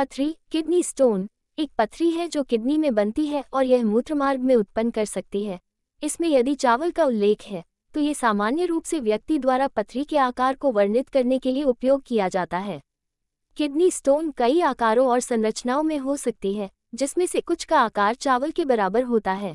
पथरी, kidney stone, एक पथरी है जो किडनी में बनती है और यह मूत्रमार्ग में उत्पन्न कर सकती है। इसमें यदि चावल का उल्लेख है तो ये सामान्य रूप से व्यक्ति द्वारा पथरी के आकार को वर्णित करने के लिए उपयोग किया जाता है। किडनी स्टोन कई आकारों और संरचनाओं में हो सकती है, जिसमें से कुछ का आकार चावल के बराबर होता है।